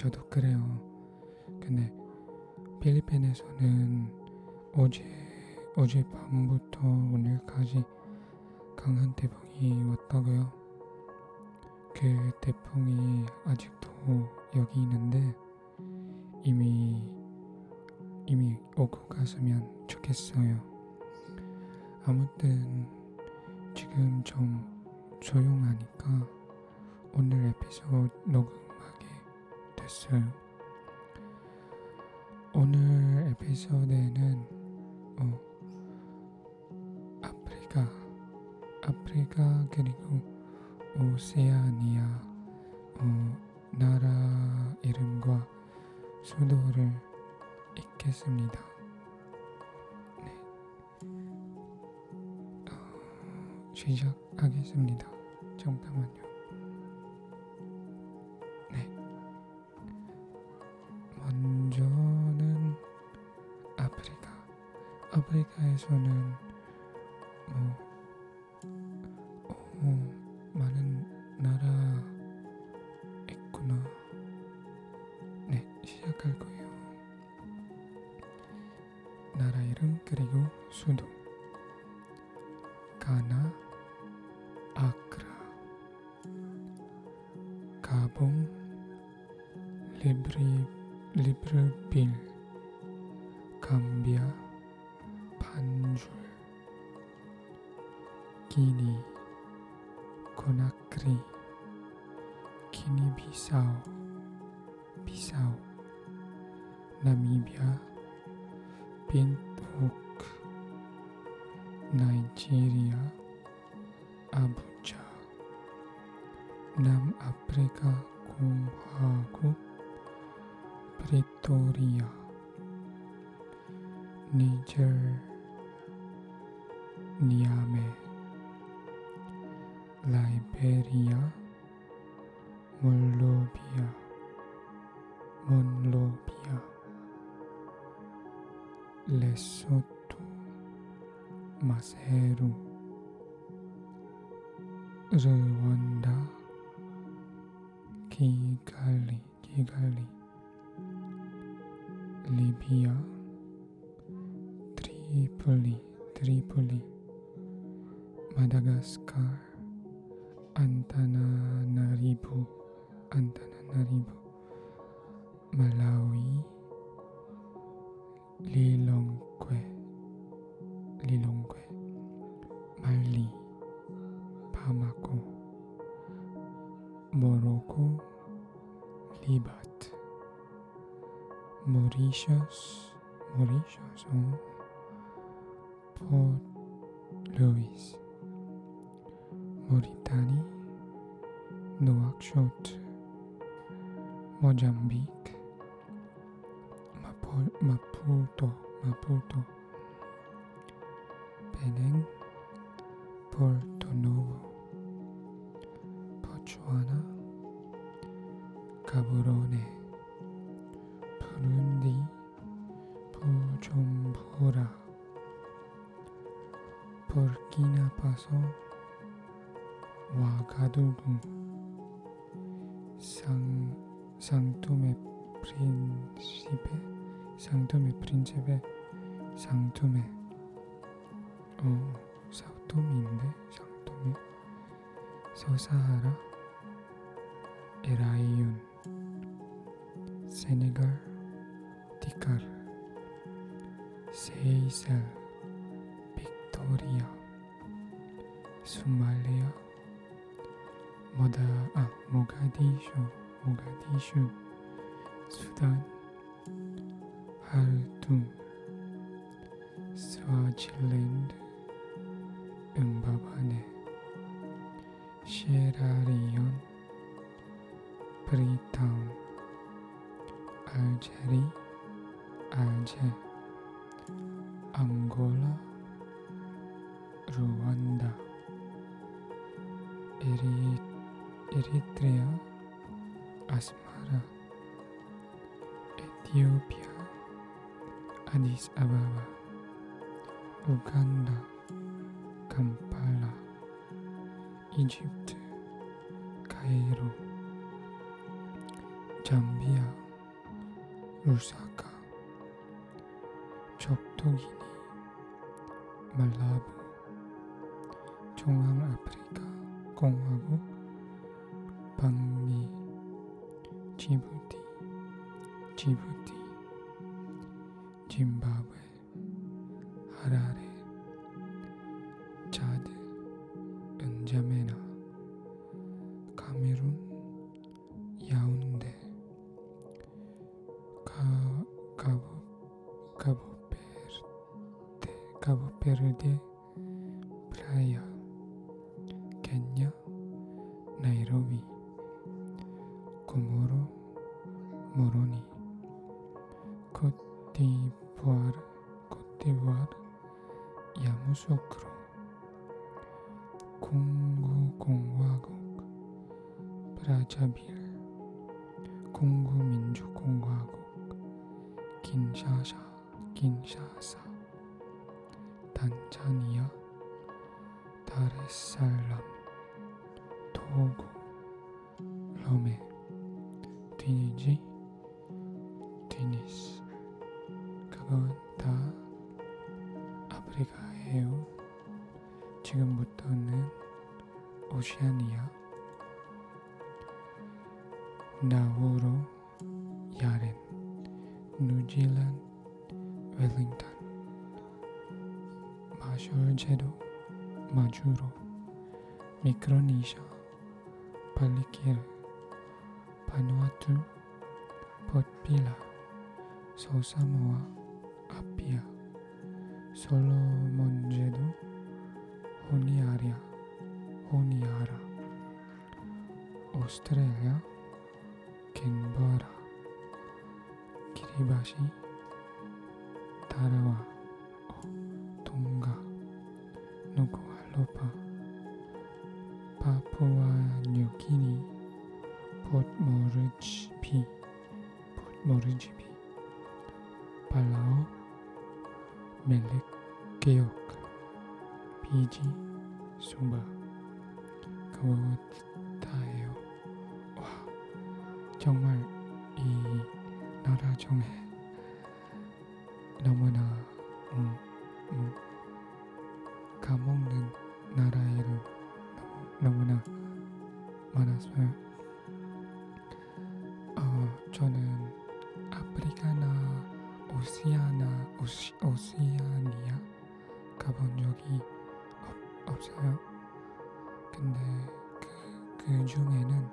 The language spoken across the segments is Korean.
저도 그래요. 근데 필리핀에서는 어제 어제 밤부터 오늘까지 강한 태풍이 왔다고요. 그 태풍이 아직도 여기 있는데 이미 이미 오고 갔으면 좋겠어요. 아무튼 지금 좀 조용하니까 오늘 에피소드 녹음 됐어요. 오늘 에피소드에는 어, 아프리카, 아프리카 그리고 오세아니아 어, 나라 이름과 수도를 읽겠습니다. 네. 어, 시작하겠습니다. 잠깐만요. 아프리카에서는 뭐 어, 많은 나라 있구나. 네, 시작할 거예요. 나라 이름 그리고 수도. 가나, 아크라, 가봉, 리브리, 리브르빌, 감비아, Kini konakri, kini pisau, pisau, Namibia, bentuk. Nigeria, Abuja, Nam Afrika Kumhaku, Pretoria, Niger, Niamey. Liberia, Moldova, Monlobia, Lesotho, Maseru, Rwanda, Kigali, Kigali, Libya, Tripoli, Tripoli, Madagascar. Antananarivo, Antananarivo, Malawi, Lilongwe, Lilongwe, Mali, Bamako, Morocco, Libat, Mauritius, Mauritius, oh, Port Louis. 루이스, 모리타니, 누악쇼트, 모잠비크, 마포, 마푸토, 마푸토, 베냉, 포르토노보, 보츠와나, 가브로네, 부룬디, 부좀부라, 부르키나파소, 와 가두구, 상, 상토메 프린시페, 상토메 프린체베, 상토메, 어, 사토미인데, 상토메, 서사하라, 에라이윤, 세네갈, 디카르, 세이셀, 빅토리아, 소말리아, Moda, ah, Mogadishu, Mogadishu, Sudan, Khartoum, Swaziland, Mbabane, Sierra Freetown, Algeria, Alger, Angola, 비아 루사카 적도기니 말라부 중앙아프리카 공화국 방미 Djibouti, Djibouti, Zimbabwe, Harare, Chad, and Jamena, Cameroon, Yaoundé, Ka- Cabo, Cabo Verde, Cabo Verde, Praia, Kenya, Nairobi, Comoro. 모로니 코티부아르 코티부아르 야무소크로 공구 공화국 브라자빌 공구 민주공화국 긴샤샤 긴샤사 단자니아 다레살람 토고 로메 튀니지 튀니스 그건 다 아프리카예요. 지금부터는 오시아니아 나우로 야렌 뉴질랜드 웰링턴 마셜 제도 마주로 미크로네시아 발리키르 바누아투 操作はアピアソロモンジェドホニアリアホニアラオーストラリアケンバラキリバシタラワトンガノコアロパパポワニョキニポッモルジピポッモルジピ 팔라오 멜렉게옥 피지 수바 그것 다예요 와 정말 이 나라 중에 너무나 음, 음, 까먹는 나라 이름 너무, 너무나 많았어요. 적이 없, 없어요. 근데 그, 그 중에는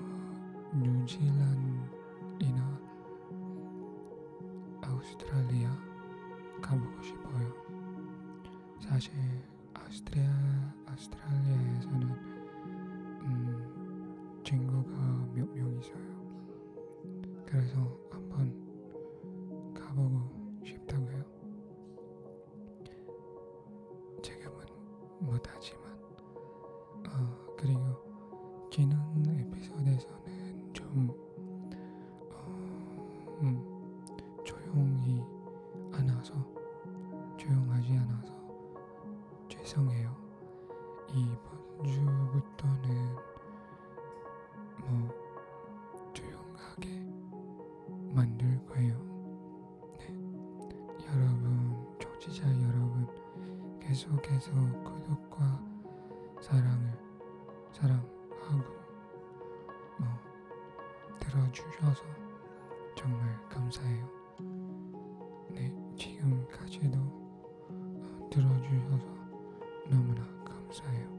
어, 뉴질랜드이나 아우스트랄리아 가보고 싶어요. 사실 아우스트리아 아우스트랄리아에서는 음, 친구가 몇 명 있어요. 그래서 청취자 여러분, 계속해서 구독과 사랑을 사랑하고 뭐 들어주셔서 정말 감사해요. 네, 지금까지도 어, 들어주셔서 너무나 감사해요.